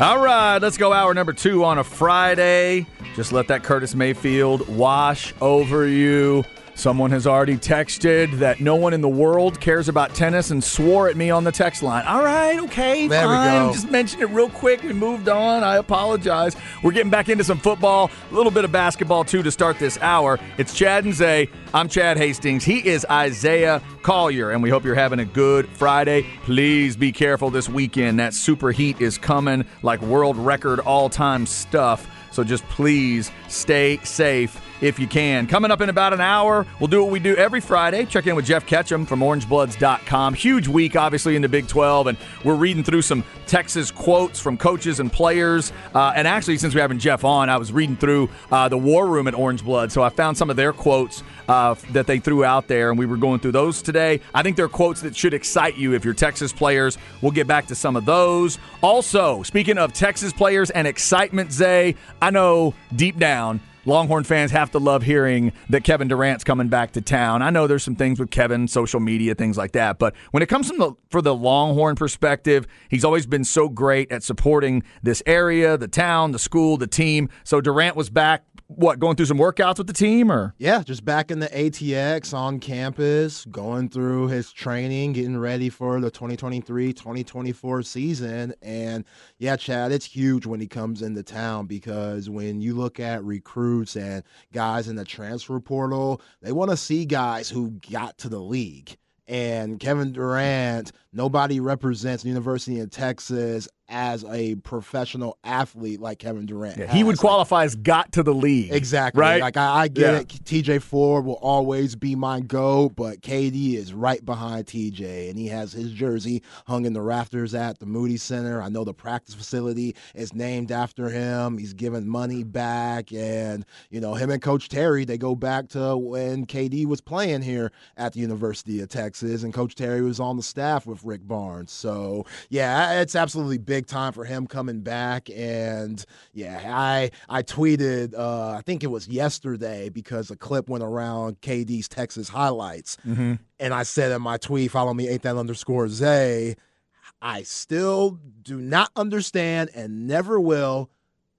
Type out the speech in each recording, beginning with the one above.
All right, let's go hour number two on a Friday. Just let that Curtis Mayfield wash over you. Someone has already texted that no one in the world cares about tennis and swore at me on the text line. All right, okay, There we go. Just mentioned it real quick. We moved on. I apologize. We're getting back into some football, a little bit of basketball too to start this hour. It's Chad and Zay. I'm Chad Hastings. He is Isaiah Collier, and we hope you're having a good Friday. Please be careful this weekend. That super heat is coming like world record all time stuff. So just please stay safe if you can. Coming up in about an hour, we'll do what we do every Friday. Check in with Jeff Ketchum from orangebloods.com. Huge week, obviously, in the Big 12, and we're reading through some Texas quotes from coaches and players. Uh, and actually, since we're having Jeff on, I was reading through uh, the War Room at Orange Blood, so I found some of their quotes uh, that they threw out there, and we were going through those today. I think they're quotes that should excite you if you're Texas players. We'll get back to some of those. Also, speaking of Texas players and excitement, Zay, I know deep down Longhorn fans have to love hearing that Kevin Durant's coming back to town. I know there's some things with Kevin, social media, things like that, but when it comes from the, for the Longhorn perspective, he's always been so great at supporting this area, the town, the school, the team. So Durant was back. What going through some workouts with the team, or Yeah, just back in the ATX on campus, going through his training, getting ready for the 2023 2024 season. And yeah, Chad, it's huge when he comes into town because when you look at recruits and guys in the transfer portal, they want to see guys who got to the league. And Kevin Durant, nobody represents the University of Texas as a professional athlete like Kevin Durant. Yeah, he would. Like, qualify as got to the league. Exactly. Right? Like I, I get Yeah. it. TJ Ford will always be my goat, but KD is right behind TJ, and he has his jersey hung in the rafters at the Moody Center. I know the practice facility is named after him. He's given money back, and you know him and Coach Terry. They go back to when KD was playing here at the University of Texas, and Coach Terry was on the staff with Rick Barnes. So yeah, it's absolutely big time for him coming back. And yeah, I I tweeted uh, I think it was yesterday because a clip went around KD's Texas highlights, Mm-hmm. and I said in my tweet, follow me eight that underscore Zay. I still do not understand and never will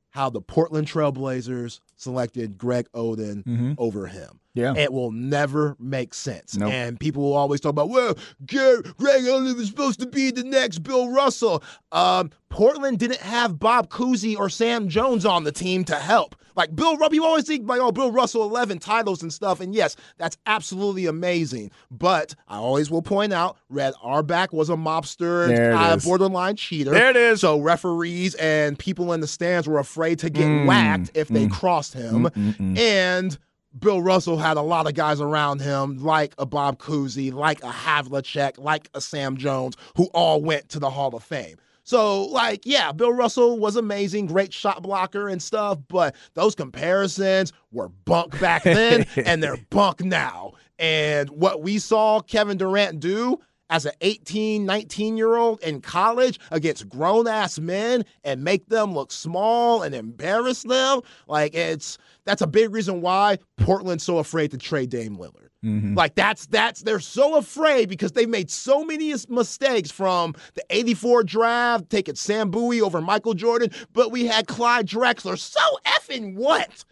how the Portland Trailblazers selected Greg Oden Mm-hmm. over him. Yeah. It will never make sense. Nope. And people will always talk about, well, Gary, Greg Oden was supposed to be the next Bill Russell. Um, Portland didn't have Bob Cousy or Sam Jones on the team to help. Like Bill Russell, you always think like, oh, Bill Russell, 11 titles and stuff. And yes, that's absolutely amazing. But I always will point out, Red Auerbach was a mobster and uh, borderline cheater. There it is. So referees and people in the stands were afraid to get Mm, whacked if they mm. crossed him. Mm-mm-mm. And Bill Russell had a lot of guys around him, like a Bob Cousy, like a Havlicek, like a Sam Jones, who all went to the Hall of Fame. So, like, yeah, Bill Russell was amazing, great shot blocker and stuff, but those comparisons were bunk back then and they're bunk now. And what we saw Kevin Durant do as an 18, 19 year old in college against grown ass men and make them look small and embarrass them, like, it's that's a big reason why Portland's so afraid to trade Dame Lillard. Mhm. Like that's that's they're so afraid because they've made so many mistakes from the 84 draft, taking Sam Bowie over Michael Jordan, but we had Clyde Drexler. So effing what?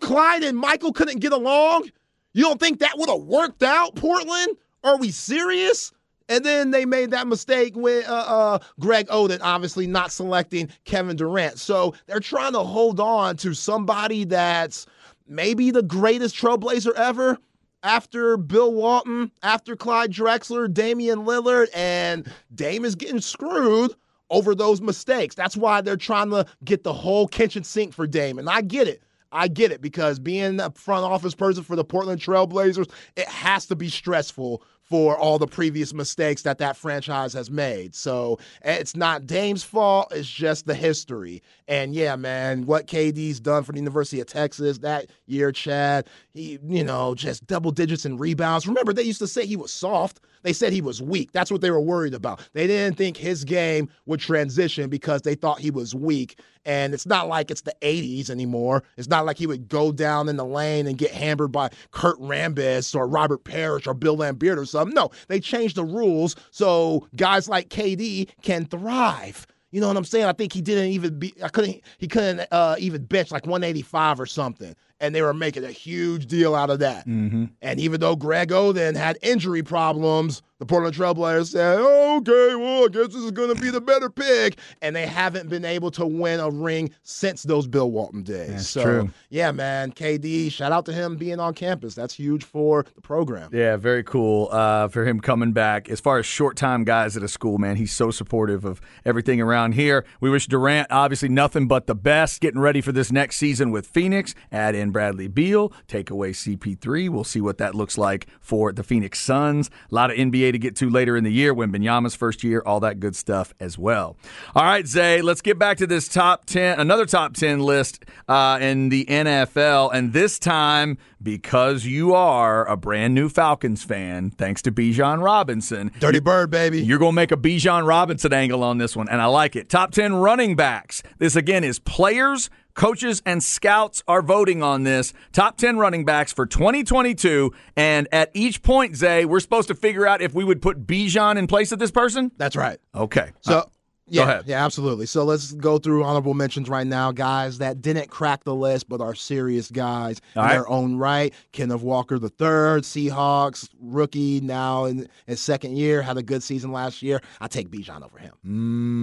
Clyde and Michael couldn't get along? You don't think that would have worked out, Portland? Are we serious? And then they made that mistake with uh, uh, Greg Oden, obviously not selecting Kevin Durant. So they're trying to hold on to somebody that's maybe the greatest trailblazer ever. after Bill Walton, after Clyde Drexler, Damian Lillard, and Dame is getting screwed over those mistakes. That's why they're trying to get the whole kitchen sink for Dame. And I get it. I get it because being a front office person for the Portland Trailblazers, it has to be stressful for all the previous mistakes that that franchise has made. So it's not Dame's fault, it's just the history. And yeah, man, what KD's done for the University of Texas that year, Chad, he, you know, just double digits in rebounds. Remember, they used to say he was soft. They said he was weak. That's what they were worried about. They didn't think his game would transition because they thought he was weak. And it's not like it's the 80s anymore. It's not like he would go down in the lane and get hammered by Kurt Rambis or Robert Parish or Bill Laimbeer or something. No, they changed the rules so guys like KD can thrive. You know what I'm saying? I think he didn't even be. I couldn't. He couldn't uh, even bench like 185 or something, and they were making a huge deal out of that. Mm-hmm. And even though Greg Oden had injury problems, the Portland Trailblazers said, "Okay, well, I guess this is going to be the better pick," and they haven't been able to win a ring since those Bill Walton days. That's so, true. yeah, man, KD, shout out to him being on campus. That's huge for the program. Yeah, very cool uh, for him coming back. As far as short time guys at a school, man, he's so supportive of everything around here. We wish Durant obviously nothing but the best. Getting ready for this next season with Phoenix. Add in Bradley Beal, take away CP3. We'll see what that looks like for the Phoenix Suns. A lot of NBA to get to later in the year when Wembanyama's first year, all that good stuff as well. All right, Zay, let's get back to this top 10, another top 10 list uh, in the NFL. And this time, because you are a brand new Falcons fan, thanks to Bijan Robinson. Dirty Bird, baby. You're going to make a Bijan Robinson angle on this one, and I like it. Top 10 running backs. This, again, is players, coaches, and scouts are voting on this. Top 10 running backs for 2022. And at each point, Zay, we're supposed to figure out if we would put Bijan in place of this person? That's right. Okay. So. Uh, yeah, ahead. yeah, absolutely. So let's go through honorable mentions right now, guys that didn't crack the list but are serious guys All in right. their own right. Kenneth Walker the third, Seahawks rookie, now in his second year, had a good season last year. I take Bijan over him. mm,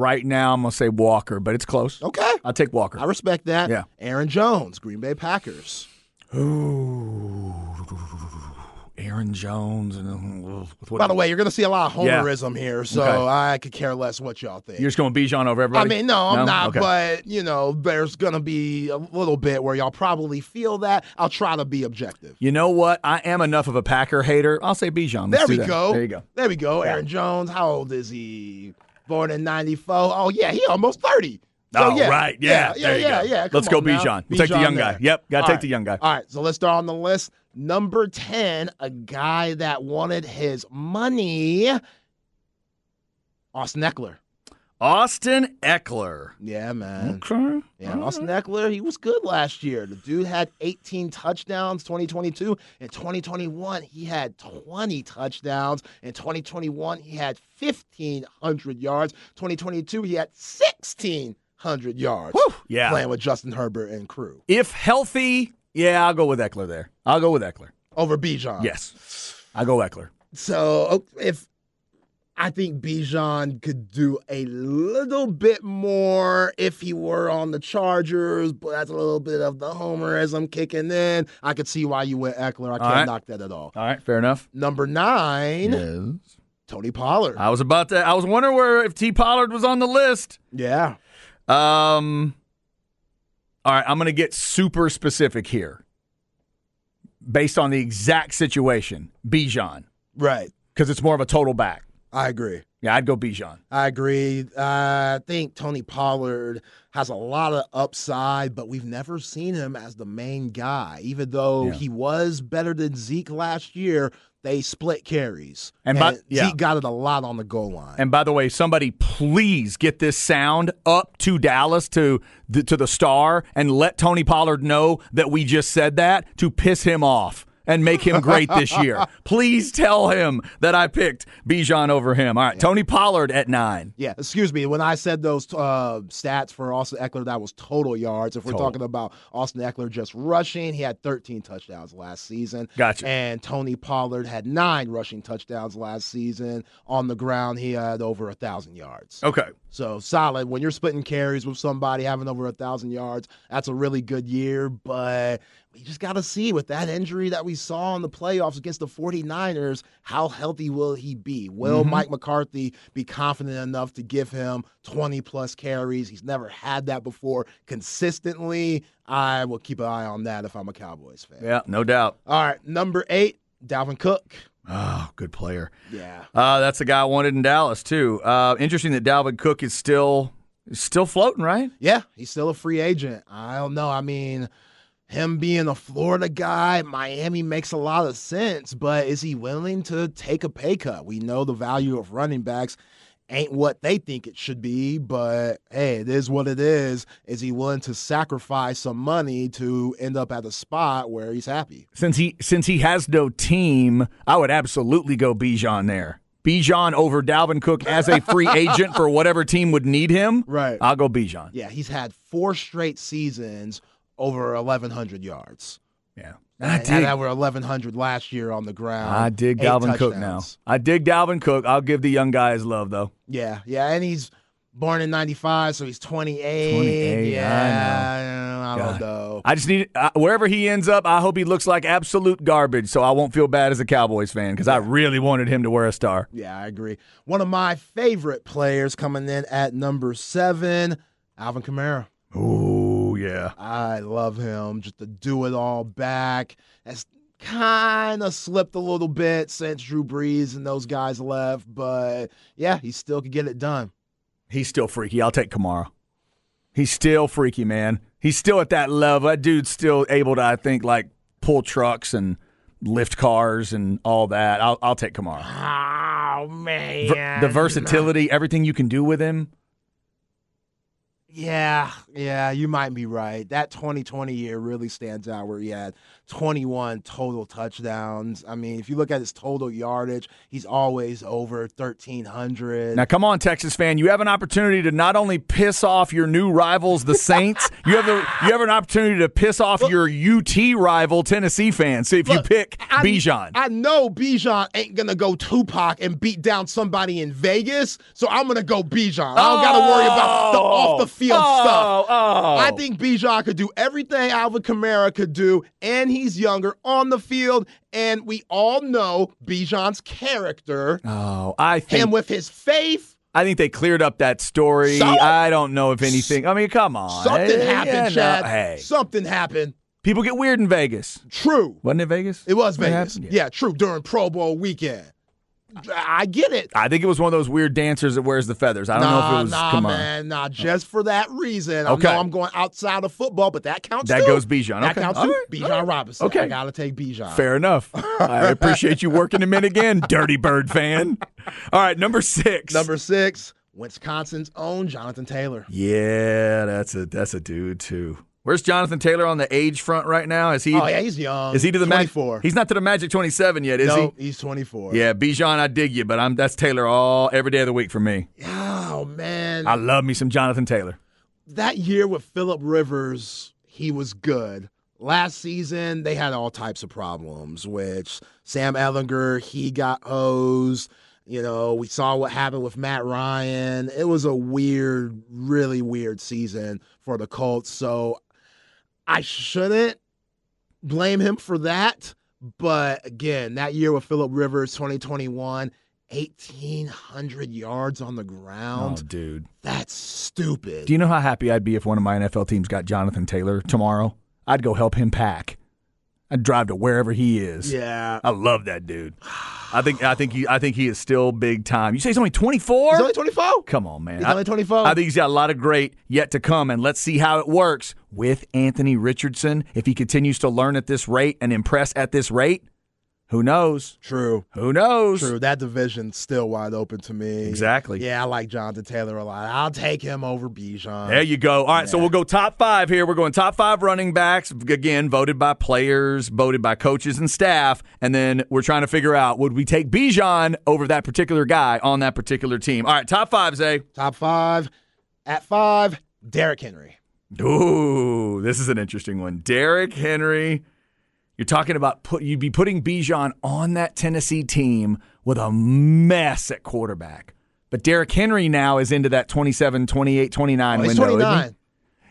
right now, I'm going to say Walker, but it's close. Okay, I'll take Walker. I respect that. Yeah. Aaron Jones, Green Bay Packers. Ooh. Aaron Jones. And, uh, By the way, you're going to see a lot of Yeah. homerism here, so Okay. I could care less what y'all think. You're just going Bijan over everybody? I mean, no, I'm not, Okay. but you know, there's gonna be a little bit where y'all probably feel that. I'll try to be objective. You know what? I am enough of a Packer hater. I'll say Bijan. There we go. There you go. There we go. Aaron Jones, how old is he? Born in '94. Oh yeah, he almost 30. So, oh, yeah, right. Yeah. yeah, there you yeah, go. yeah. Let's go. Bijan. We'll take the young guy. Yep. Got to take right. the young guy. All right, so let's start on the list. Number 10, a guy that wanted his money. Austin Ekeler. Austin Ekeler. Yeah, man. Okay. Yeah, Austin Ekeler, he was good last year. The dude had 18 touchdowns 2022. In 2021, he had 20 touchdowns. In 2021, he had 1,500 yards. 2022, he had 1,600 yards. Woo! Yeah. Playing with Justin Herbert and crew. If healthy, yeah, I'll go with Ekeler there. I'll go with Ekeler. Over Bijan. Yes. I'll go Ekeler. So oh, if I think Bijan could do a little bit more if he were on the Chargers, but that's a little bit of the homerism kicking in. I could see why you went Ekeler. I can't right. knock that at all. All right. Fair enough. Number nine, Yes. Tony Pollard. I was about to, I was wondering where, if T. Pollard was on the list. yeah. Um, all right, I'm going to get super specific here based on the exact situation. Bijan, Right. because it's more of a total back. I agree. Yeah, I'd go Bijan. I agree. Uh, I think Tony Pollard has a lot of upside, but we've never seen him as the main guy. Even though Yeah. he was better than Zeke last year, they split carries. And by- yeah. Zeke got it a lot on the goal line. And by the way, somebody please get this sound up to Dallas to the, to the star and let Tony Pollard know that we just said that to piss him off and make him great this year. Please tell him that I picked Bijan over him. All right, Tony Pollard at nine. yeah, excuse me. When I said those uh, stats for Austin Ekeler, that was total yards. If we're Total. talking about Austin Ekeler just rushing, he had 13 touchdowns last season. Gotcha. And Tony Pollard had nine rushing touchdowns last season. On the ground, he had over a thousand yards. Okay. So solid. When you're splitting carries with somebody having over a thousand yards, that's a really good year. But we just got to see with that injury that we saw in the playoffs against the 49ers, how healthy will he be? Will Mm-hmm. Mike McCarthy be confident enough to give him 20 plus carries? He's never had that before consistently. I will keep an eye on that if I'm a Cowboys fan. Yeah, no doubt. All right, number eight, Dalvin Cook. Oh, good player. Yeah. Uh, that's the guy I wanted in Dallas too. Uh, interesting that Dalvin Cook is still still floating, right? Yeah, he's still a free agent. I don't know. I mean, him being a Florida guy, Miami makes a lot of sense, but is he willing to take a pay cut? We know the value of running backs ain't what they think it should be, but hey, it is what it is. Is he willing to sacrifice some money to end up at a spot where he's happy? Since he since he has no team, I would absolutely go Bijan there. Bijan over Dalvin Cook as a free agent for whatever team would need him. Right. I'll go Bijan. Yeah, he's had four straight seasons over 1,100 yards. Yeah. I had over 1,100 last year on the ground. I dig Dalvin Cook now. I dig Dalvin Cook. I'll give the young guy his love though. Yeah, yeah, and he's born in '95, so he's 28. 28, yeah, I, don't God. know. I just need uh, wherever he ends up. I hope he looks like absolute garbage, so I won't feel bad as a Cowboys fan because I really wanted him to wear a star. Yeah, I agree. One of my favorite players coming in at number seven, Alvin Kamara. Oh yeah. I love him. Just to do it all back. That's kind of slipped a little bit since Drew Brees and those guys left, but yeah, he still could get it done. He's still freaky. I'll take Kamara. He's still freaky, man. He's still at that level. That dude's still able to, I think, like pull trucks and lift cars and all that. I'll, I'll take Kamara. Oh man, Ver- the versatility, everything you can do with him. Yeah, yeah, you might be right. That 2020 year really stands out where he had 21 total touchdowns. I mean, if you look at his total yardage, he's always over 1,300. Now, come on, Texas fan. You have an opportunity to not only piss off your new rivals, the Saints. you have the you have an opportunity to piss off your UT rival, Tennessee fans. If you pick I- Bijan, I know Bijan ain't gonna go Tupac and beat down somebody in Vegas, so I'm gonna go Bijan. I don't gotta worry about the oh, off the field oh, stuff. Oh, I think Bijan could do everything Alvin Kamara could do, and he's younger on the field. And we all know Bijan's character, Oh, I think him with his faith. I think they cleared up that story. So? I don't know if anything. I mean, come on. Something happened, yeah, no, Chad. hey, Something happened. people get weird in Vegas. True. Wasn't it Vegas? It was Vegas. Yeah. true. During Pro Bowl weekend. I get it. I think it was one of those weird dancers that wears the feathers. I don't nah, know if it was. nah, come on. man, nah. Just for that reason, I Okay. know I'm going outside of football, but that counts. That too. goes Bijan. That Okay. counts All too. right. Bijan. Robinson. Okay. I gotta take Bijan. Fair enough. I appreciate you working him in again, Dirty Bird fan. All right, number six. Number six, Wisconsin's own Jonathan Taylor. Yeah, that's a that's a dude too. Where's Jonathan Taylor on the age front right now? Is he? Oh yeah, he's young. Is he to the Magic? 24? He's not to the Magic twenty seven yet, is he? no, he? he's 24. Yeah, Bijan, I dig you, but I'm that's Taylor all every day of the week for me. Oh man, I love me some Jonathan Taylor. that year with Philip Rivers, he was good. Last season, they had all types of problems, which Sam Ehlinger, he got hosed. You know, we saw what happened with Matt Ryan. It was a weird, really weird season for the Colts. So I shouldn't blame him for that. But again, that year with Philip Rivers, 2021, 1,800 yards on the Oh, ground. dude. That's stupid. Do you know how happy I'd be if one of my NFL teams got Jonathan Taylor tomorrow? I'd go help him pack. I'd drive to wherever he is. yeah. I love that dude. I think I think he I think he is still big time. You say he's only 24? He's only 24. Come on, man. He's I- only 24. I think he's got a lot of great yet to come, and let's see how it works with Anthony Richardson. If he continues to learn at this rate and impress at this rate, who knows? True. Who knows? True. That division's still wide open to me. Exactly. Yeah, I like Jonathan Taylor a lot. I'll take him over Bijan. There you go. All right, so we'll go top five here. We're going top five running backs, again, voted by players, voted by coaches and staff. And then we're trying to figure out would we take Bijan over that particular guy on that particular team? All right, top five, Zay. Top five. At five, Derrick Henry. Ooh, this is an interesting one. Derrick Henry. You're talking about put you'd be putting Bijan on that Tennessee team with a mess at quarterback. But Derrick Henry now is into that 27, 28, 29 Oh, window. 29.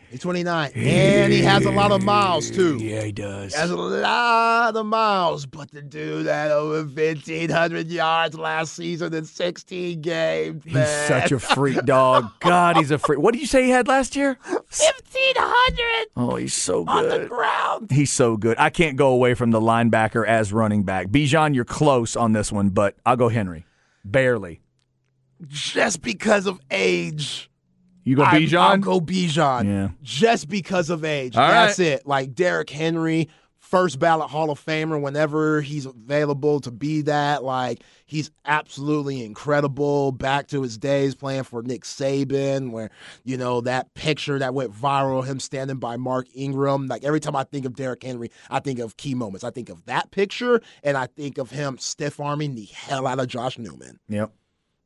He's 29. And he has a lot of miles, too. Yeah, he does. He has a lot of miles. But the dude had over 1,500 yards last season in 16 games. He's such a freak dog. God, he's a freak. What did you say he had last year? 1,500 Oh, he's so good. on the ground. He's so good. I can't go away from the linebacker as running back. Bijan, you're close on this one, but I'll go Henry. Barely. Just because of age. You go I- I'll go Bijan. Yeah. Just because of age. All That's right. it. Like Derrick Henry, first ballot Hall of Famer whenever he's available to be that. Like he's absolutely incredible. Back to his days playing for Nick Saban, where, you know, that picture that went viral, him standing by Mark Ingram. Like every time I think of Derrick Henry, I think of key moments. I think of that picture and I think of him stiff arming the hell out of Josh Norman Yep.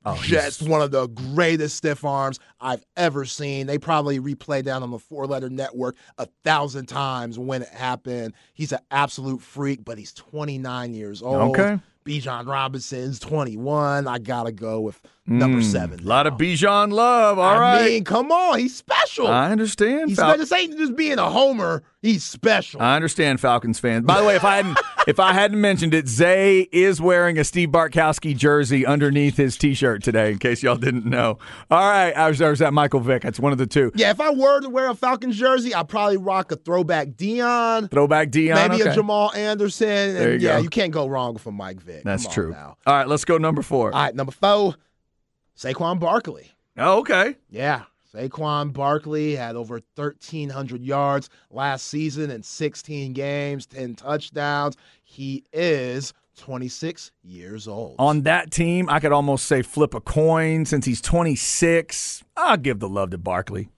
Oh, just one of the greatest stiff arms I've ever seen. They probably replayed that on the four letter network a thousand times when it happened. He's an absolute freak, but he's 29 years old. Okay. Bijan Robinson's 21. I got to go with number hmm, seven. A lot of. Bijan love. All I right. mean, come on. He's special. I understand. he's Fal- this ain't just being a homer. He's special. I understand Falcons fans. By the way, if I hadn't if I hadn't mentioned it, Zay is wearing a Steve Bartkowski jersey underneath his T-shirt today. In case y'all didn't know. All right, I was, I was at Michael Vick. That's one of the two. yeah, if I were to wear a Falcons jersey, I'd probably rock a throwback Deion. Throwback Deion. Maybe okay. a Jamal Anderson. And There you yeah, go. you can't go wrong with a Mike Vick. That's true. now. All right, let's go number four. All right, number four, Saquon Barkley. oh, okay. Yeah, Saquon Barkley had over 1,300 yards last season in 16 games, 10 touchdowns. He is 26 years old. On that team, I could almost say flip a coin since he's 26. I'll give the love to Barkley.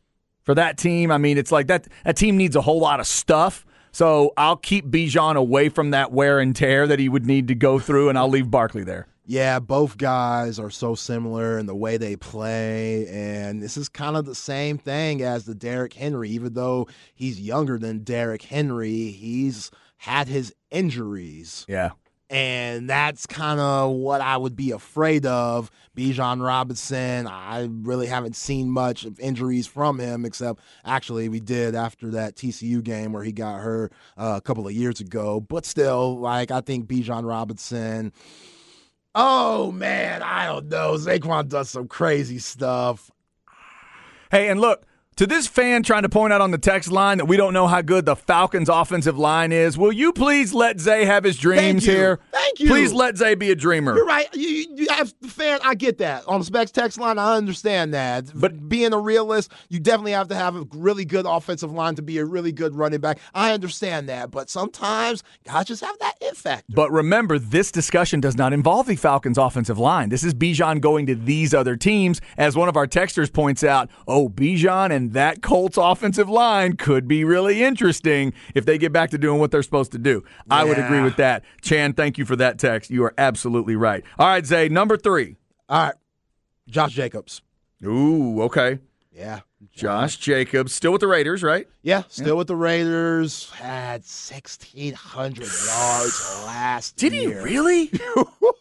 For that team, I mean, it's like that that team needs a whole lot of stuff. So I'll keep Bijan away from that wear and tear that he would need to go through, and I'll leave Barkley there. Yeah, both guys are so similar in the way they play, and this is kind of the same thing as the Derrick Henry. Even though he's younger than Derrick Henry, he's had his injuries. Yeah. And that's kind of what I would be afraid of. Bijan Robinson, I really haven't seen much of injuries from him, except actually we did after that TCU game where he got hurt uh, a couple of years ago. But still, like, I think Bijan Robinson. Oh, man, I don't know. Saquon does some crazy stuff. Hey, and look, to this fan trying to point out on the text line that we don't know how good the Falcons' offensive line is, will you please let Zay have his dreams you. here? Thank you. Please let Zay be a dreamer. You're right. You, you, you have the fan. I get that on the specs text line. I understand that. But being a realist, you definitely have to have a really good offensive line to be a really good running back. I understand that. But sometimes guys just have that it factor. But remember, this discussion does not involve the Falcons' offensive line. This is Bijan going to these other teams. As one of our texters points out, oh, Bijan and that Colts offensive line could be really interesting if they get back to doing what they're supposed to do. I would agree with that. Chan, thank you for that text. You are absolutely right. All right, Zay, number three. All right, Josh Jacobs. Ooh, okay. Yeah, Josh Jacobs, still with the Raiders, right? yeah, still with the Raiders. Had sixteen hundred yards last year. Did he really?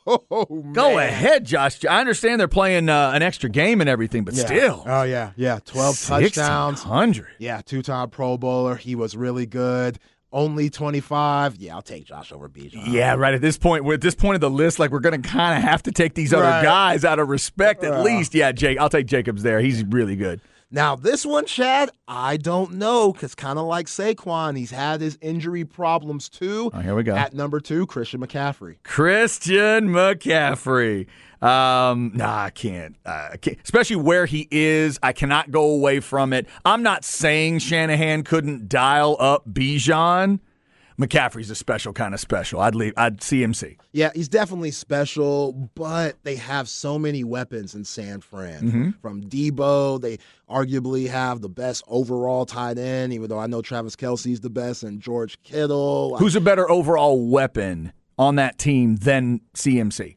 Oh, Go ahead, Josh. I understand they're playing uh, an extra game and everything, but Yeah. still. Oh yeah, yeah. Twelve touchdowns. 100. Yeah, two-time Pro Bowler. He was really good. Only 25. Yeah, I'll take Josh over Bijan. Yeah, right. At this point, we're at this point of the list, like we're going to kind of have to take these other Right. guys out of respect, at Yeah. least. Yeah, Jake, I'll take Jacobs there. He's really good. Now, this one, Chad, I don't know because kind of like Saquon, he's had his injury problems too. Oh, here we go. At number two, Christian McCaffrey. Christian McCaffrey. Um, nah, I can't. Uh, I can't. Especially where he is, I cannot go away from it. I'm not saying Shanahan couldn't dial up Bijan. McCaffrey's a special kind of special. I'd leave. I'd CMC. Yeah, he's definitely special, but they have so many weapons in San Fran. Mm-hmm. From Deebo, they arguably have the best overall tight end, even though I know Travis Kelce's the best, and George Kittle. Who's a better overall weapon on that team than CMC?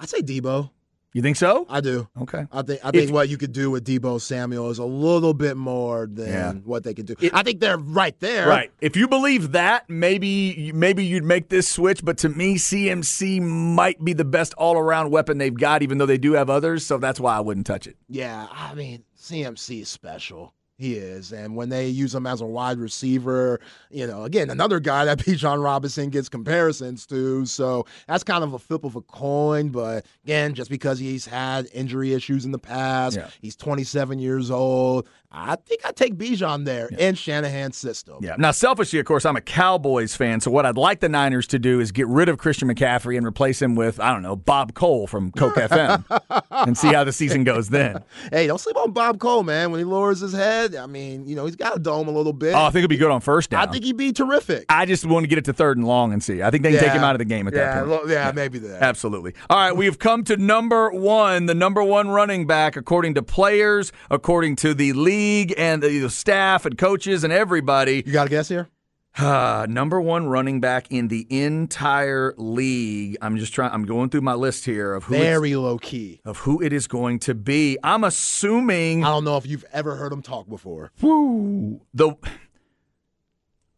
I'd say Deebo. You think so? I do. Okay. I think I If- think what you could do with Deebo Samuel is a little bit more than Yeah. what they could do. I think they're right there. Right. If you believe that, maybe maybe you'd make this switch. But to me, CMC might be the best all around weapon they've got, even though they do have others. So that's why I wouldn't touch it. Yeah, I mean CMC is special. He is. And when they use him as a wide receiver, you know, again, another guy that Bijan Robinson gets comparisons to. So that's kind of a flip of a coin. But again, just because he's had injury issues in the past, Yeah. he's 27 years old. I think I take Bijan there in Shanahan's system. Yeah. Now, selfishly, of course, I'm a Cowboys fan. So what I'd like the Niners to do is get rid of Christian McCaffrey and replace him with I don't know Bob Cole from KOKE FM, and see how the season goes then. Hey, don't sleep on Bob Cole, man. When he lowers his head, I mean, you know, he's got a dome a little bit. Oh, I think he'd be good on first down. I think he'd be terrific. I just want to get it to third and long and see. I think they can take him out of the game at yeah, that point. lo- yeah, maybe that. Absolutely. All right, we've come to number one, the number one running back, according to players, according to the league and the staff and coaches and everybody. You got a guess here? Uh, number one running back in the entire league. I'm just trying. I'm going through my list here of who Very low key. of who it is going to be. I'm assuming I don't know if you've ever heard him talk before. Woo. the.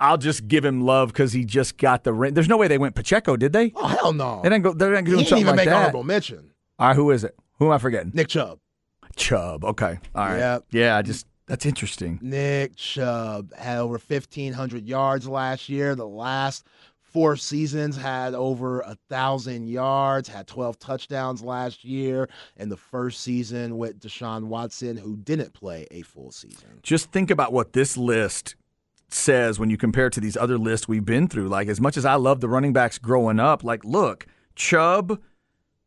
I'll just give him love because he just got the ring. There's no way they went Pacheco, did they? Oh hell no! They didn't go. They're not he doing didn't something even like make that. honorable mention. All right, who is it? Who am I forgetting? Nick Chubb. Chubb. Okay. All right. Yep. Yeah. I just that's interesting. Nick Chubb had over 1,500 yards last year. The last four seasons had over a thousand yards, had 12 touchdowns last year, and the first season with Deshaun Watson, who didn't play a full season. Just think about what this list says when you compare it to these other lists we've been through. Like as much as I love the running backs growing up, like look, Chubb,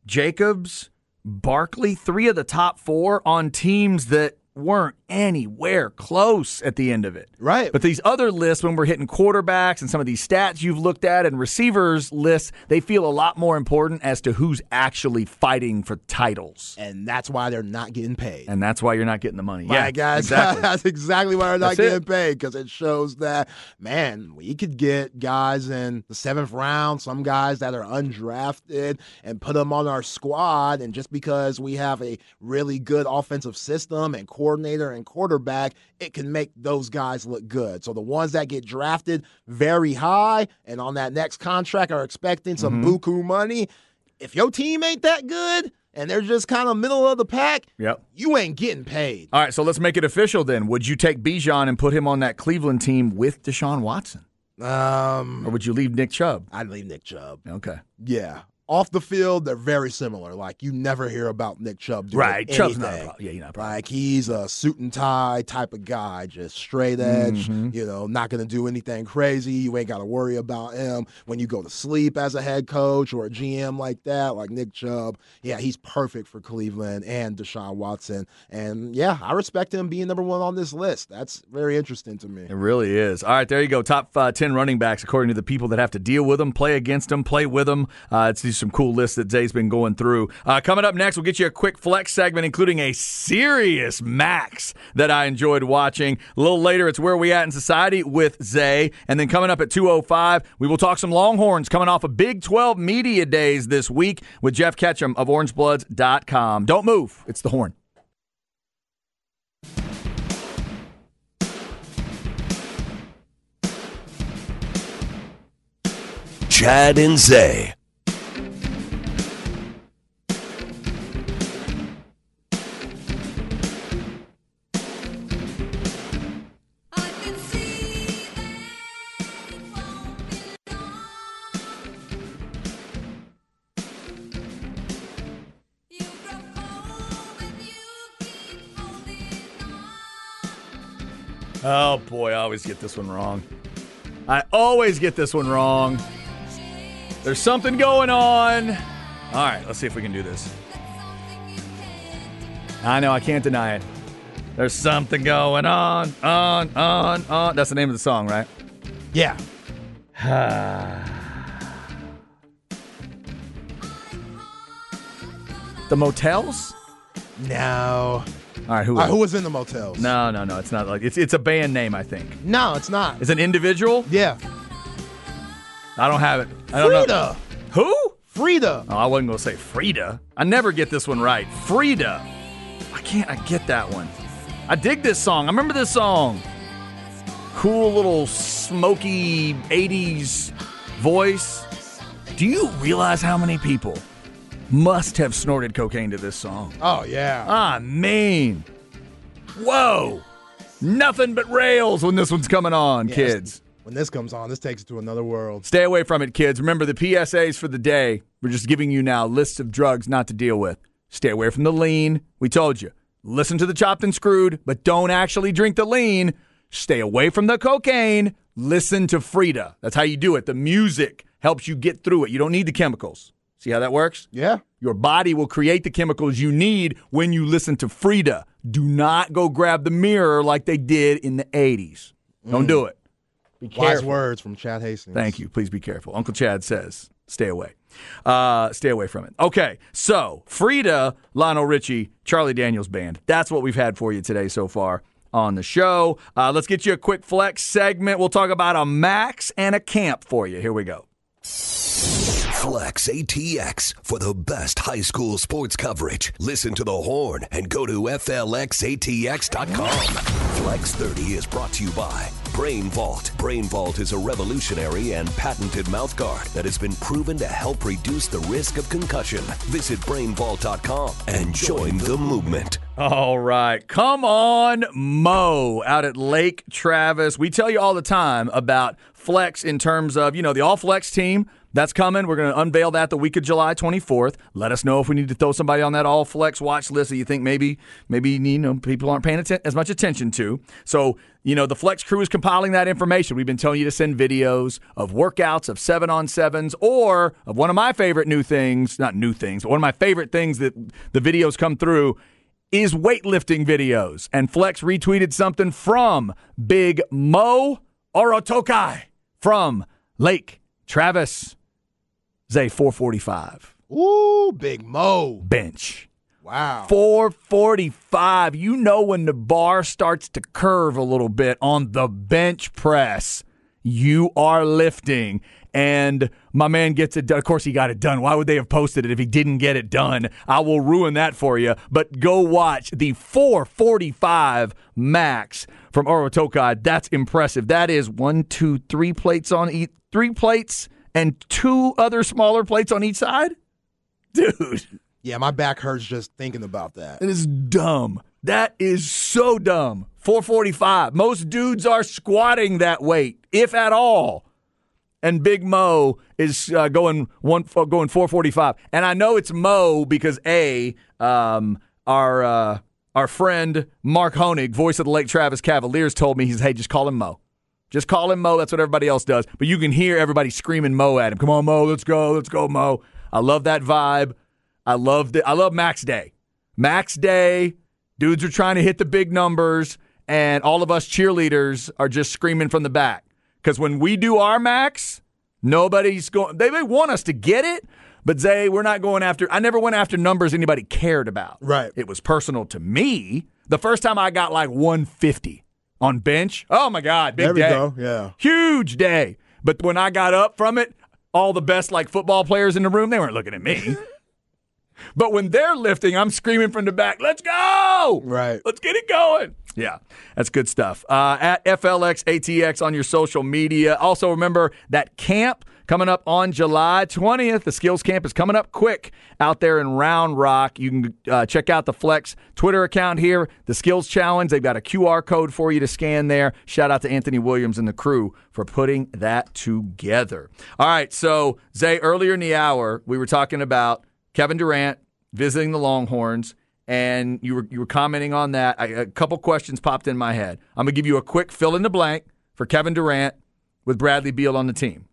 Jacobs, Barkley, three of the top four on teams that weren't anywhere close at the end of it. Right. But these other lists, when we're hitting quarterbacks and some of these stats you've looked at and receivers lists, they feel a lot more important as to who's actually fighting for titles. and that's why they're not getting paid. And that's why you're not getting the money. My yeah, guys, exactly. that's exactly why they're not That's it. getting paid because it shows that man, we could get guys in the seventh round, some guys that are undrafted, and put them on our squad. And just because we have a really good offensive system and coordinator and quarterback, it can make those guys look good. So the ones that get drafted very high and on that next contract are expecting some Mm-hmm. buku money. If your team ain't that good and they're just kind of middle of the pack, Yep. you ain't getting paid. All right, so let's make it official then. Would you take Bijan and put him on that Cleveland team with Deshaun Watson? Um, Or would you leave Nick Chubb? I'd leave Nick Chubb. Okay. Yeah. Off the field, they're very similar. Like you never hear about Nick Chubb doing Right. Chubb's not a problem. Yeah, you're not a problem. Like he's a suit and tie type of guy, just straight edge. Mm-hmm. You know, not going to do anything crazy. You ain't got to worry about him when you go to sleep as a head coach or a GM like that. Like Nick Chubb, yeah, he's perfect for Cleveland and Deshaun Watson. And yeah, I respect him being number one on this list. That's very interesting to me. It really is. All right, there you go. Top uh, 10 running backs according to the people that have to deal with them, play against them, play with them. Uh, it's just some cool lists that Zay's been going through. Uh, coming up next, we'll get you a quick flex segment, including a serious max that I enjoyed watching. A little later, it's Where We At in Society with Zay. And then coming up at 2.05, we will talk some Longhorns coming off of Big 12 Media Days this week with Jeff Ketchum of OrangeBloods.com. Don't move. It's the horn. Chad and Zay. Boy, I always get this one wrong. I always get this one wrong. There's something going on. All right, let's see if we can do this. I know, I can't deny it. There's something going on, on, on, on. That's the name of the song, right? Yeah. The Motels? No. All right, who Uh, who was in the motels? No, no, no. It's not like it's it's a band name, I think. No, it's not. It's an individual. Yeah. I don't have it. I don't know. Frida. Who? Frida. Oh, I wasn't gonna say Frida. I never get this one right. Frida. I can't. I get that one. I dig this song. I remember this song. Cool little smoky '80s voice. Do you realize how many people must have snorted cocaine to this song? Oh yeah. Ah, I mean, whoa. Nothing but rails when this one's coming on, kids. When this comes on, this takes it to another world. Stay away from it, kids. Remember the PSAs for the day. We're just giving you now lists of drugs not to deal with. Stay away from the lean. We told you. Listen to the chopped and screwed, but don't actually drink the lean. Stay away from the cocaine. Listen to Frida. That's how you do it. The music helps you get through it. You don't need the chemicals. See how that works? Yeah. Your body will create the chemicals you need when you listen to Frida. Do not go grab the mirror like they did in the 80s. Don't do it. Be Wise words from Chad Hastings. Thank you. Please be careful. Uncle Chad says, stay away. Uh, stay away from it. Okay, so Frida, Lionel Richie, Charlie Daniels Band. That's what we've had for you today so far on the show. Uh, let's get you a quick flex segment. We'll talk about a max and a camp for you. Here we go. Flex ATX for the best high school sports coverage. Listen to the horn and go to FLXATX.com. Flex 30 is brought to you by Brain Vault. Brain Vault is a revolutionary and patented mouthguard that has been proven to help reduce the risk of concussion. Visit brainvault.com and join the movement. All right. Come on, Mo, out at Lake Travis. We tell you all the time about flex in terms of, you know, the all flex team. That's coming. We're going to unveil that the week of July 24th. Let us know if we need to throw somebody on that all flex watch list that you think maybe maybe you know people aren't paying atten- as much attention to. So, you know, the flex crew is compiling that information. We've been telling you to send videos of workouts of 7 on 7s or of one of my favorite new things, not new things, but one of my favorite things that the videos come through is weightlifting videos. And Flex retweeted something from Big Mo Orotokai from Lake Travis. Zay 445 Ooh, Big Mo. bench. Wow. 445. You know when the bar starts to curve a little bit on the bench press, you are lifting. And my man gets it done. Of course, he got it done. Why would they have posted it if he didn't get it done? I will ruin that for you. But go watch the 445 max from Oro Tokai. That's impressive. That is one, two, three plates on each, three plates and two other smaller plates on each side. Dude. Yeah, my back hurts just thinking about that. It is dumb. That is so dumb. 445. Most dudes are squatting that weight, if at all. And Big Mo is uh, going one uh, going 445. And I know it's Mo because a um, our uh, our friend Mark Honig, voice of the Lake Travis Cavaliers, told me he's hey just call him Mo. Just call him Mo. That's what everybody else does. But you can hear everybody screaming Mo at him. Come on, Mo. Let's go. Let's go, Mo. I love that vibe. I love the, I love Max Day. Max Day. Dudes are trying to hit the big numbers, and all of us cheerleaders are just screaming from the back. Because when we do our max, nobody's going. They may want us to get it, but Zay, we're not going after. I never went after numbers anybody cared about. Right. It was personal to me. The first time I got like 150 on bench. Oh my God, big There we day. go. Yeah. Huge day. But when I got up from it, all the best like football players in the room, they weren't looking at me. but when they're lifting, I'm screaming from the back, let's go! Right. Let's get it going. Yeah, that's good stuff. Uh, at FLX ATX on your social media. Also, remember that camp coming up on July 20th. The skills camp is coming up quick out there in Round Rock. You can uh, check out the Flex Twitter account here, the Skills Challenge. They've got a QR code for you to scan there. Shout out to Anthony Williams and the crew for putting that together. All right, so Zay, earlier in the hour, we were talking about Kevin Durant visiting the Longhorns and you were you were commenting on that. I, a couple questions popped in my head. I'm gonna give you a quick fill in the blank for Kevin Durant with Bradley Beal on the team.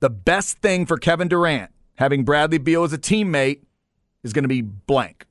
The best thing for Kevin Durant having Bradley Beal as a teammate is going to be blank.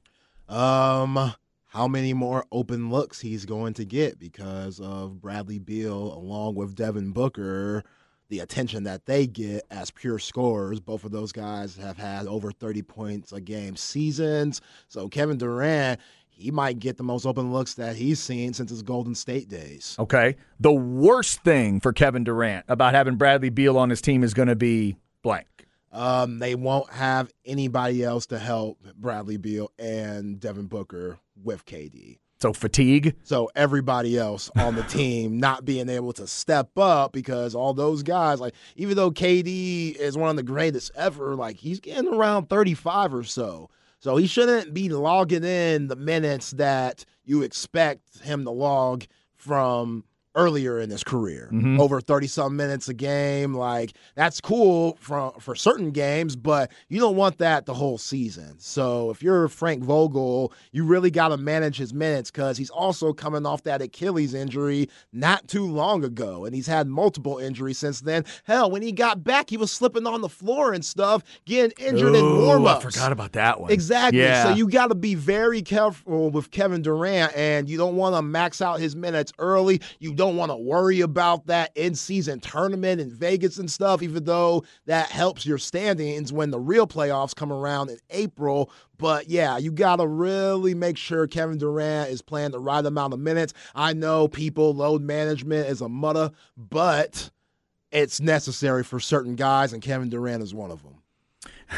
Um, how many more open looks he's going to get because of Bradley Beal along with Devin Booker, the attention that they get as pure scorers. Both of those guys have had over 30 points a game seasons. So Kevin Durant, he might get the most open looks that he's seen since his Golden State days. Okay. The worst thing for Kevin Durant about having Bradley Beal on his team is going to be blank. Um, they won't have anybody else to help Bradley Beal and Devin Booker with KD. So fatigue. So everybody else on the team not being able to step up because all those guys, like even though KD is one of the greatest ever, like he's getting around 35 or so. So he shouldn't be logging in the minutes that you expect him to log from earlier in his career. Mm-hmm. Over 30 some minutes a game. Like that's cool for for certain games, but you don't want that the whole season. So if you're Frank Vogel, you really got to manage his minutes cuz he's also coming off that Achilles injury not too long ago and he's had multiple injuries since then. Hell, when he got back, he was slipping on the floor and stuff, getting injured in warm-ups. I forgot about that one. Exactly. Yeah. So you got to be very careful with Kevin Durant, and you don't want to max out his minutes early. You don't want to worry about that in-season tournament in Vegas and stuff, even though that helps your standings when the real playoffs come around in April. But yeah, you got to really make sure Kevin Durant is playing the right amount of minutes. I know people load management is a mutter, but it's necessary for certain guys, and Kevin Durant is one of them.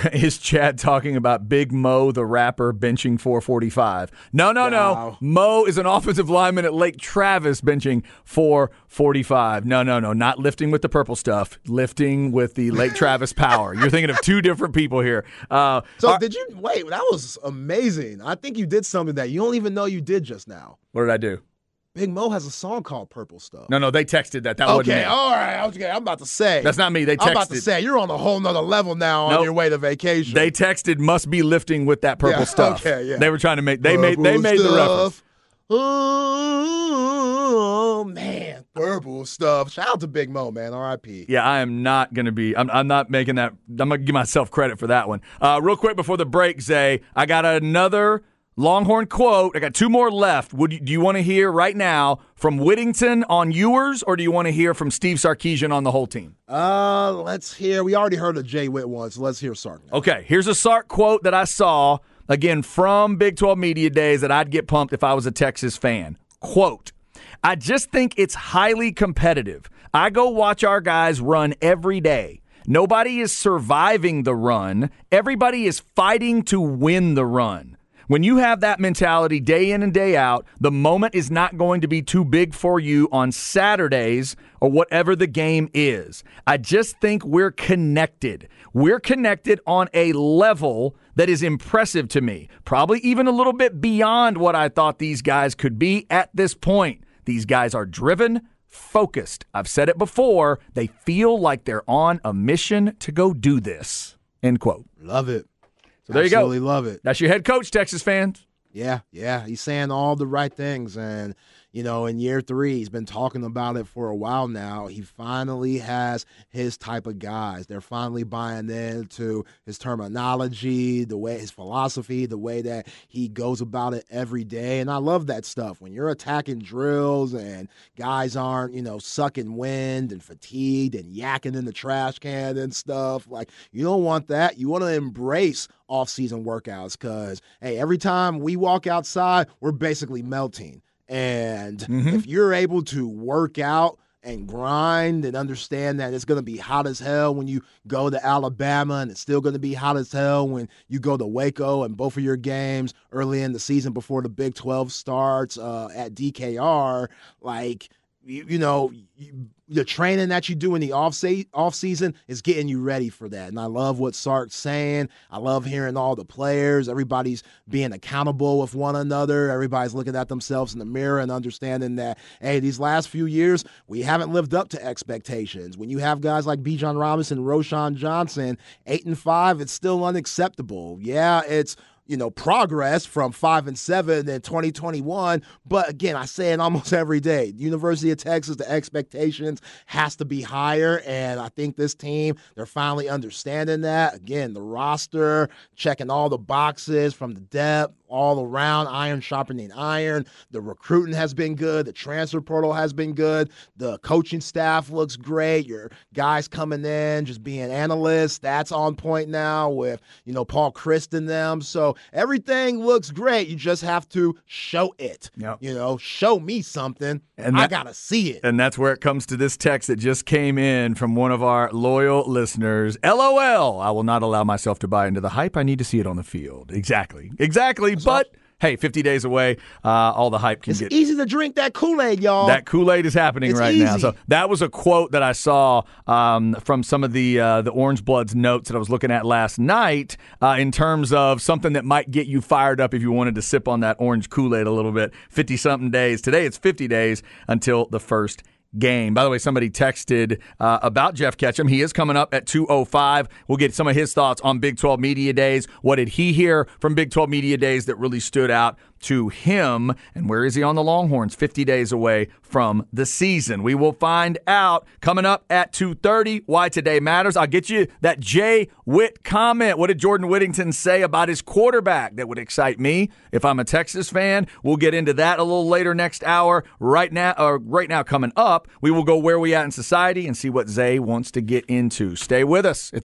is Chad talking about Big Moe, the rapper, benching 445? No, no, no. No. Mo is an offensive lineman at Lake Travis benching 445. No, no, no. Not lifting with the purple stuff, lifting with the Lake Travis power. You're thinking of two different people here. Uh, So did you wait? That was amazing. I think you did something that you don't even know you did just now. what did I do? Big Moe has a song called Purple Stuff. No, no, they texted that. That wasn't okay, me. all right. Okay, I'm about to say. That's not me. They texted. I'm about to say you're on a whole nother level now on your way to vacation. They texted must be lifting with that purple Yeah, stuff. okay, yeah. They were trying to make they made they Purple made the reference. Oh man, purple stuff. Shout out to Big Moe, man. R.I.P. Yeah, I am not going to be. I'm, I'm not making that. I'm going to give myself credit for that one. Uh, real quick before the break, Zay, I got another Longhorn quote. I got two more left. Would you, do you want to hear right now from Whittington on yours, or do you want to hear from Steve Sarkisian on the whole team? Uh, let's hear. We already heard of Jay Witt once. Let's hear Sark. now. Okay, here's a Sark quote that I saw again from Big 12 Media Days that I'd get pumped if I was a Texas fan. Quote, I just think it's highly competitive. I go watch our guys run every day. Nobody is surviving the run, everybody is fighting to win the run. When you have that mentality day in and day out, the moment is not going to be too big for you on Saturdays or whatever the game is. I just think we're connected. We're connected on a level that is impressive to me, probably even a little bit beyond what I thought these guys could be at this point. These guys are driven, focused. I've said it before. They feel like they're on a mission to go do this. End quote. Love it. So there you go. Absolutely love it. That's your head coach, Texas fans. Yeah, yeah, he's saying all the right things, and you know, in year three, he's been talking about it for a while now. He finally has his type of guys. They're finally buying into his terminology, the way his philosophy, the way that he goes about it every day, and I love that stuff. When you're attacking drills and guys aren't, you know, sucking wind and fatigued and yakking in the trash can and stuff, like you don't want that. You want to embrace off-season workouts because hey, every time we walk outside, we're basically melting. And if you're able to work out and grind and understand that it's going to be hot as hell when you go to Alabama and it's still going to be hot as hell when you go to Waco and both of your games early in the season before the Big 12 starts uh, at DKR, like, you, you know, you, the training that you do in the off, se- off season is getting you ready for that. And I love what Sark's saying. I love hearing all the players. Everybody's being accountable with one another. Everybody's looking at themselves in the mirror and understanding that, hey, these last few years, we haven't lived up to expectations. When you have guys like Bijan Robinson, Roschon Johnson, eight and five, it's still unacceptable. Yeah, it's you know, progress from five and seven in 2021. But again, I say it almost every day. University of Texas, the expectations has to be higher. And I think this team, they're finally understanding that. Again, the roster, checking all the boxes from the depth all around, iron sharpening iron. The recruiting has been good. The transfer portal has been good. The coaching staff looks great. Your guys coming in, just being analysts, that's on point now with, you know, Paul Chryst and them. So everything looks great. You just have to show it. Yep. You know, show me something. And I got to see it. And that's where it comes to this text that just came in from one of our loyal listeners. LOL. I will not allow myself to buy into the hype. I need to see it on the field. Exactly. Exactly. But hey, 50 days away, uh, all the hype can It's get. easy to drink that Kool Aid, y'all. That Kool Aid is happening It's right now. So that was a quote that I saw um, from some of the uh, the Orange Bloods notes that I was looking at last night uh, in terms of something that might get you fired up if you wanted to sip on that orange Kool Aid a little bit. Fifty something days today. It's fifty days until the first game. By the way, somebody texted uh, about Jeff Ketchum. He is coming up at 205. We'll get some of his thoughts on Big 12 Media Days. What did he hear from Big 12 Media Days that really stood out to him? And where is he on the Longhorns 50 days away from the season? We will find out coming up at 230 why today matters. I'll get you that Jay Witt comment. What did Jordan Whittington say about his quarterback that would excite me if I'm a Texas fan? We'll get into that a little later next hour. Right now, uh, right now coming up, we will go where we at in society and see what Zay wants to get into. Stay with us. It's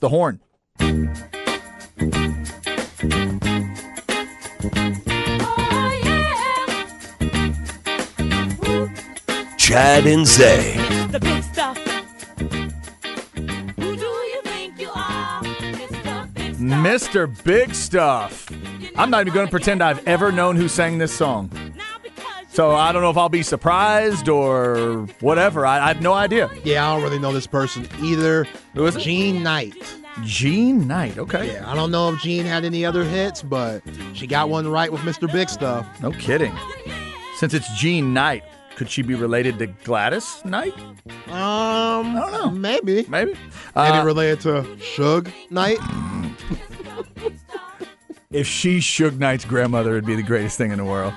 The horn. Oh yeah. Chad and Zay. The big stuff. Who do you think you are, Mr. Big Stuff? Mr. Big Stuff. I'm not even going to pretend I've ever known who sang this song. Now because you So I don't know if I'll be surprised or whatever. I, I have no idea. yeah, I don't really know this person either. Who is it? Jean Knight. Jean Knight. Okay. Yeah, I don't know if Jean had any other hits, but she got one right with Mr. Big Stuff. No kidding. Since it's Jean Knight, could she be related to Gladys Knight? Um, I don't know. Maybe. Maybe. Maybe Uh, related to Suge Knight. if she's Suge Knight's grandmother, it'd be the greatest thing in the world.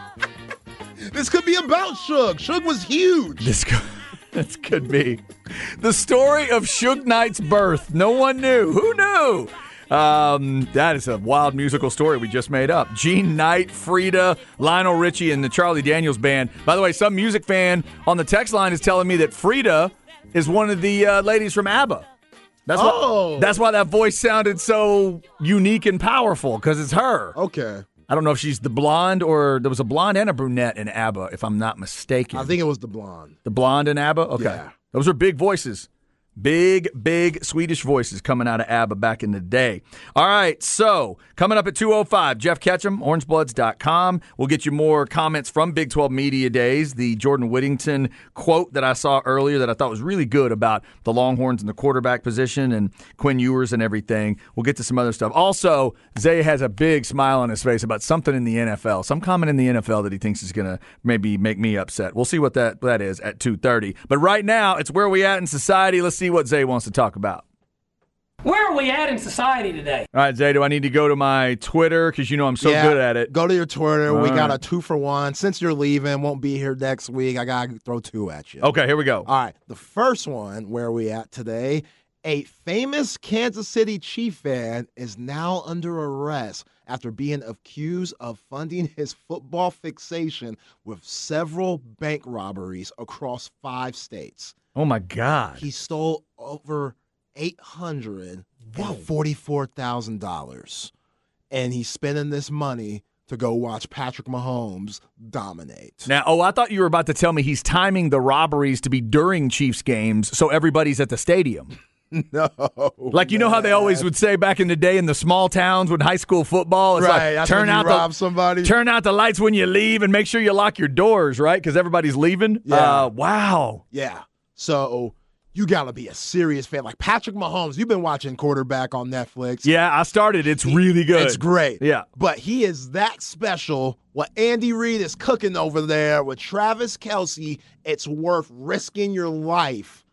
This could be about Suge. Suge was huge. This could, this could be the story of Suge Knight's birth. No one knew. Who knew? Um, that is a wild musical story we just made up. Jean Knight, Frida, Lionel Richie, and the Charlie Daniels Band. By the way, some music fan on the text line is telling me that Frida is one of the uh, ladies from ABBA. That's Oh. why, that's why that voice sounded so unique and powerful because it's her. Okay. I don't know if she's the blonde or there was a blonde and a brunette in ABBA, if I'm not mistaken. I think it was the blonde. The blonde in ABBA? Okay. Yeah. Those are big voices. Big, big Swedish voices coming out of ABBA back in the day. All right, so coming up at 2.05, Jeff Ketchum, orangebloods.com. We'll get you more comments from Big 12 Media Days. The Jordan Whittington quote that I saw earlier that I thought was really good about the Longhorns and the quarterback position and Quinn Ewers and everything. We'll get to some other stuff. Also, Zay has a big smile on his face about something in the NFL, some comment in the NFL that he thinks is going to maybe make me upset. We'll see what that, that is at 2.30. But right now, it's where we at in society. Let's see what Zay wants to talk about. Where are we at in society today? All right, Zay, do I need to go to my Twitter? Because you know I'm so Yeah, good at it. Go to your Twitter. we All got a two for one. Since you're leaving, won't be here next week. I gotta throw two at you. Okay, here we go. All right. The first one, where are we at today? A famous Kansas City Chief fan is now under arrest after being accused of funding his football fixation with several bank robberies across five states. Oh, my God. He stole over eight hundred and forty-four thousand dollars, and he's spending this money to go watch Patrick Mahomes dominate. Now, oh, I thought you were about to tell me he's timing the robberies to be during Chiefs games so everybody's at the stadium. no, Like you know how they always would say back in the day in the small towns with high school football, it's Right, like turn out rob the somebody. turn out the lights when you leave and make sure you lock your doors, right? Because everybody's leaving. Yeah. Uh, wow. Yeah. So you gotta be a serious fan. Like Patrick Mahomes, you've been watching quarterback on Netflix. Yeah, I started. It's really good. It's great. Yeah. But he is that special. What Andy Reid is cooking over there with Travis Kelce, it's worth risking your life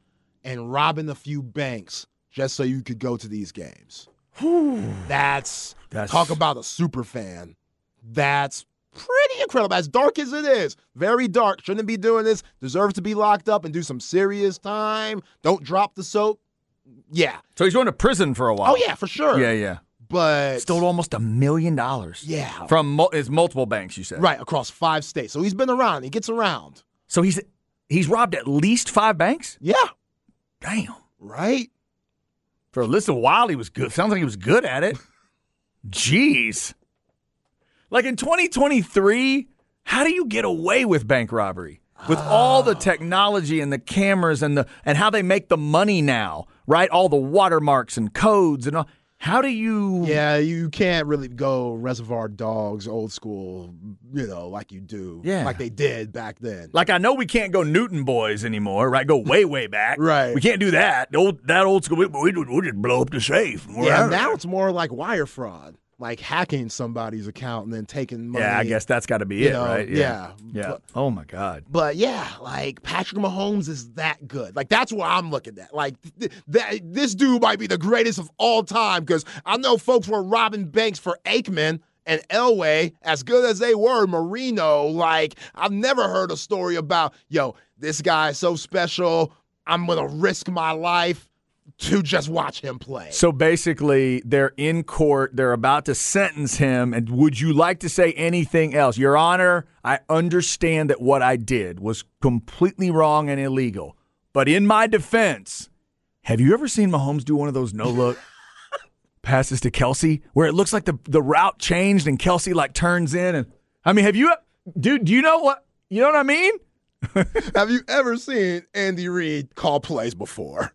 and robbing a few banks just so you could go to these games. That's, That's- talk about a super fan. That's pretty incredible. As dark as it is, very dark. Shouldn't be doing this. Deserves to be locked up and do some serious time. Don't drop the soap. Yeah. So he's going to prison for a while. Oh yeah, for sure. Yeah, yeah. but Stole almost a million dollars. Yeah. From mul- it's multiple banks, you said. right across five states. So he's been around. He gets around. So he's he's robbed at least five banks? Yeah. Damn. Right. For a little while, he was good. Sounds like he was good at it. Jeez. Like in 2023, how do you get away with bank robbery? With all the technology and the cameras and the and how they make the money now, right? All the watermarks and codes and all. How do you Yeah, you can't really go Reservoir Dogs old school, you know, like you do, Yeah. like they did back then. Like I know we can't go Newton boys anymore, right? Go way way back, Right. We can't do that. Old that old school. We, we, we just blow up the safe. we're yeah, now it's more like wire fraud, like hacking somebody's account and then taking money. yeah. I guess that's got to be it, know, right? yeah. yeah. But- oh my god. But yeah, like Patrick Mahomes is that good. Like that's what I'm looking at. Like th- that this dude might be the greatest of all time because I know folks were robbing banks for Aikman and Elway as good as they were. Marino, like I've never heard a story about yo this guy is so special. I'm gonna risk my life to just watch him play. So basically, they're in court. They're about to sentence him. And would you like to say anything else? Your Honor, I understand that what I did was completely wrong and illegal. But in my defense, have you ever seen Mahomes do one of those no look passes to Kelce where it looks like the, the route changed and Kelce like turns in? And I mean, have you, dude, do you know what, you know what I mean? Have you ever seen Andy Reid call plays before?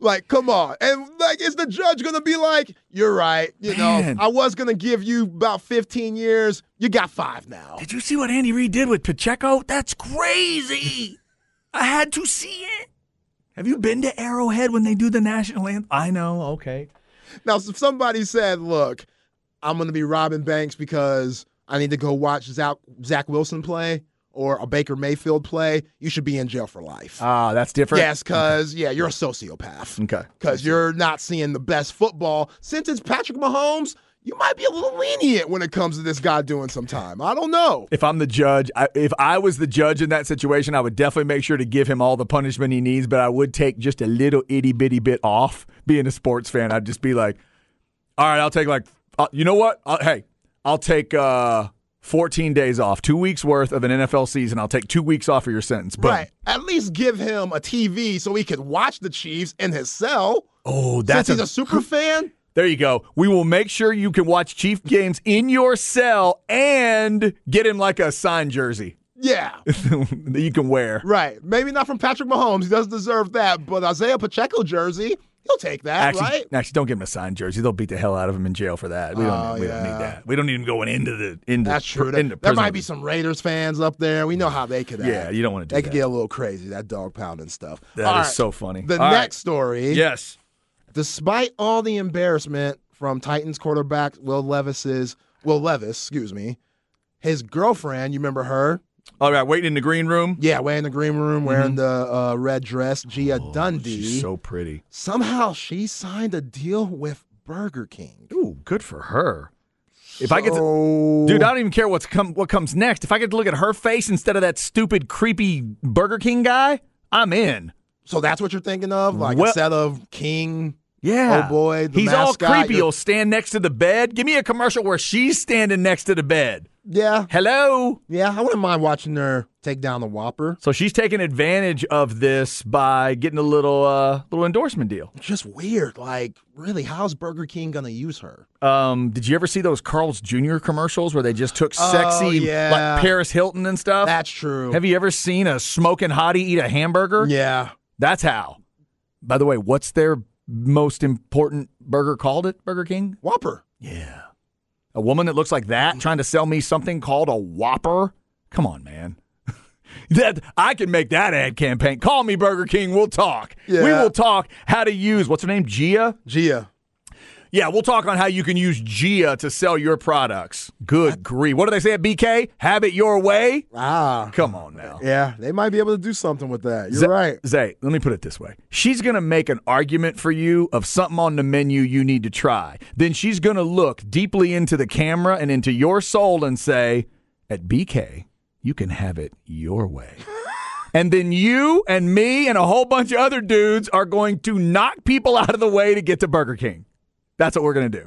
Like, come on. And like, is the judge gonna be like, you're right, you Man. know, I was gonna give you about 15 years. You got five now. Did you see what Andy Reid did with Pacheco? That's crazy. I had to see it. Have you been to Arrowhead when they do the national anthem? I know. Okay. Now, if somebody said, look, I'm gonna be robbing banks because I need to go watch Zach, Zach Wilson play or a Baker Mayfield play, you should be in jail for life. Ah, that's different. yes, because, yeah, you're a sociopath. Okay. because you're not seeing the best football. Since it's Patrick Mahomes, you might be a little lenient when it comes to this guy doing some time. I don't know. If I'm the judge, I, if I was the judge in that situation, I would definitely make sure to give him all the punishment he needs, but I would take just a little itty bitty bit off. Being a sports fan, I'd just be like, all right, I'll take like, uh, you know what? i hey, I'll take uh, 14 days off, two weeks worth of an NFL season. I'll take two weeks off of your sentence. Boom. Right. At least give him a TV so he could watch the Chiefs in his cell. Oh, that's Since he's a, a super fan. There you go. We will make sure you can watch Chief games in your cell and get him like a signed jersey Yeah. that you can wear. Right. Maybe not from Patrick Mahomes. He doesn't deserve that. But Isaiah Pacheco jersey, he'll take that, Actually, right? actually, don't give him a signed jersey. They'll beat the hell out of him in jail for that. We don't. Oh, we don't need that. We don't need him going into the into. That's true. There, into there prison might be some Raiders fans up there. We know how they could act. Yeah, you don't want to do that. They that. could get a little crazy, that dog pounding stuff. That All is right. so funny. The All right. next story. Yes. despite all the embarrassment from Titans quarterback Will Levis's Will Levis, excuse me, his girlfriend, you remember her? All right. Waiting in the green room. Yeah, wearing the green room, wearing the uh, red dress, Gia Duddy. Mm-hmm. Oh, She's so pretty. Somehow she signed a deal with Burger King. Ooh, good for her. If I get to, dude, I don't even care what's come what comes next. If I get to look at her face instead of that stupid, creepy Burger King guy, I'm in. so that's what you're thinking of, like Well- instead of King. Yeah. Oh, boy, the He's all creepy. He'll stand next to the bed. Give me a commercial where she's standing next to the bed. Yeah, Hello. yeah. I wouldn't mind watching her take down the Whopper. So she's taking advantage of this by getting a little uh little endorsement deal. Just weird. Like, really, how's Burger King gonna use her? Um, did you ever see those Carl's Jr. commercials where they just took Oh, sexy yeah. like Paris Hilton and stuff? That's true. Have you ever seen a smoking hottie eat a hamburger? yeah. That's how. By the way, what's their most important burger called it? Burger King? Whopper. Yeah. A woman that looks like that trying to sell me something called a Whopper? Come on, man. that I can make that ad campaign. Call me Burger King. We'll talk. Yeah. We will talk how to use what's her name? Gia? Gia. Yeah, we'll talk on how you can use Gia to sell your products. Good grief. What do they say at BK? Have it your way? Ah. Come on now. Yeah, they might be able to do something with that. You're Zay- right. Zay, let me put it this way. She's going to make an argument for you of something on the menu you need to try. Then she's going to look deeply into the camera and into your soul and say, at BK, you can have it your way. and then you and me and a whole bunch of other dudes are going to knock people out of the way to get to Burger King. That's what we're going to do.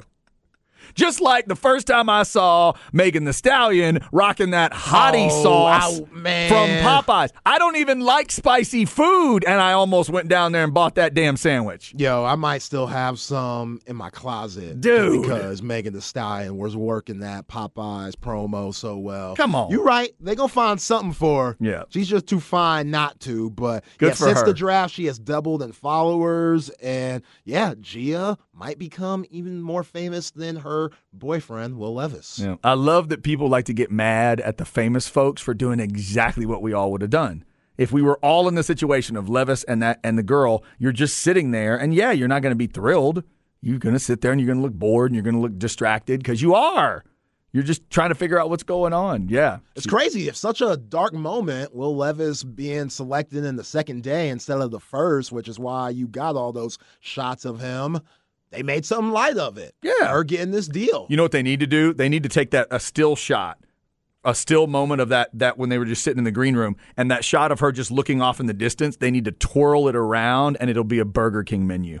Just like the first time I saw Megan Thee Stallion rocking that hottie Oh, sauce ow, from Popeyes. I don't even like spicy food, and I almost went down there and bought that damn sandwich. Yo, I might still have some in my closet, Dude. because Megan Thee Stallion was working that Popeyes promo so well. Come on. you're right. They gonna find something for her. Yeah. she's just too fine not to. But Good yeah, since her. the draft, she has doubled in followers, and yeah, Gia might become even more famous than her boyfriend Will Levis. Yeah. I love that people like to get mad at the famous folks for doing exactly what we all would have done. If we were all in the situation of Levis and that and the girl, you're just sitting there, and yeah, you're not going to be thrilled. You're going to sit there and you're going to look bored and you're going to look distracted because you are. You're just trying to figure out what's going on. Yeah. It's crazy. If such a dark moment, Will Levis being selected in the second day instead of the first, which is why you got all those shots of him, they made something light of it. Yeah. Her getting this deal. You know what they need to do? They need to take that a still shot, a still moment of that that when they were just sitting in the green room, and that shot of her just looking off in the distance. They need to twirl it around, and it'll be a Burger King menu.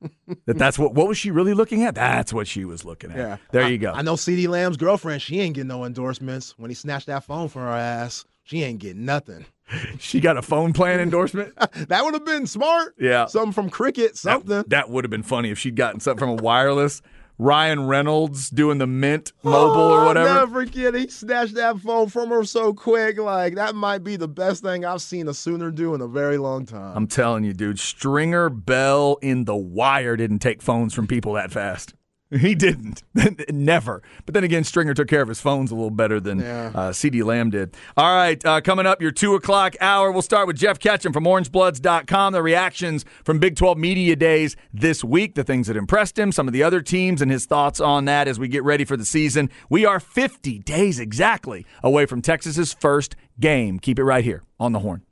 that that's what what was she really looking at? That's what she was looking at. Yeah. there I- you go. I know CeeDee Lamb's girlfriend, she ain't getting no endorsements. When he snatched that phone from her ass, she ain't getting nothing. she got a phone plan endorsement. That would have been smart. Yeah. Something from Cricket, something. That, that would have been funny if she'd gotten something from a wireless. Ryan Reynolds doing the Mint mobile Oh, or whatever. I'll never forget. He snatched that phone from her so quick. Like, that might be the best thing I've seen a Sooner do in a very long time. I'm telling you, dude, Stringer Bell in The Wire didn't take phones from people that fast. He didn't. Never. But then again, Stringer took care of his phones a little better than Yeah. uh, CeeDee Lamb did. All right, uh, coming up, your 2 o'clock hour. We'll start with Jeff Ketchum from OrangeBloods.com. The reactions from Big 12 Media Days this week, the things that impressed him, some of the other teams, and his thoughts on that as we get ready for the season. We are 50 days exactly away from Texas's first game. Keep it right here on the horn.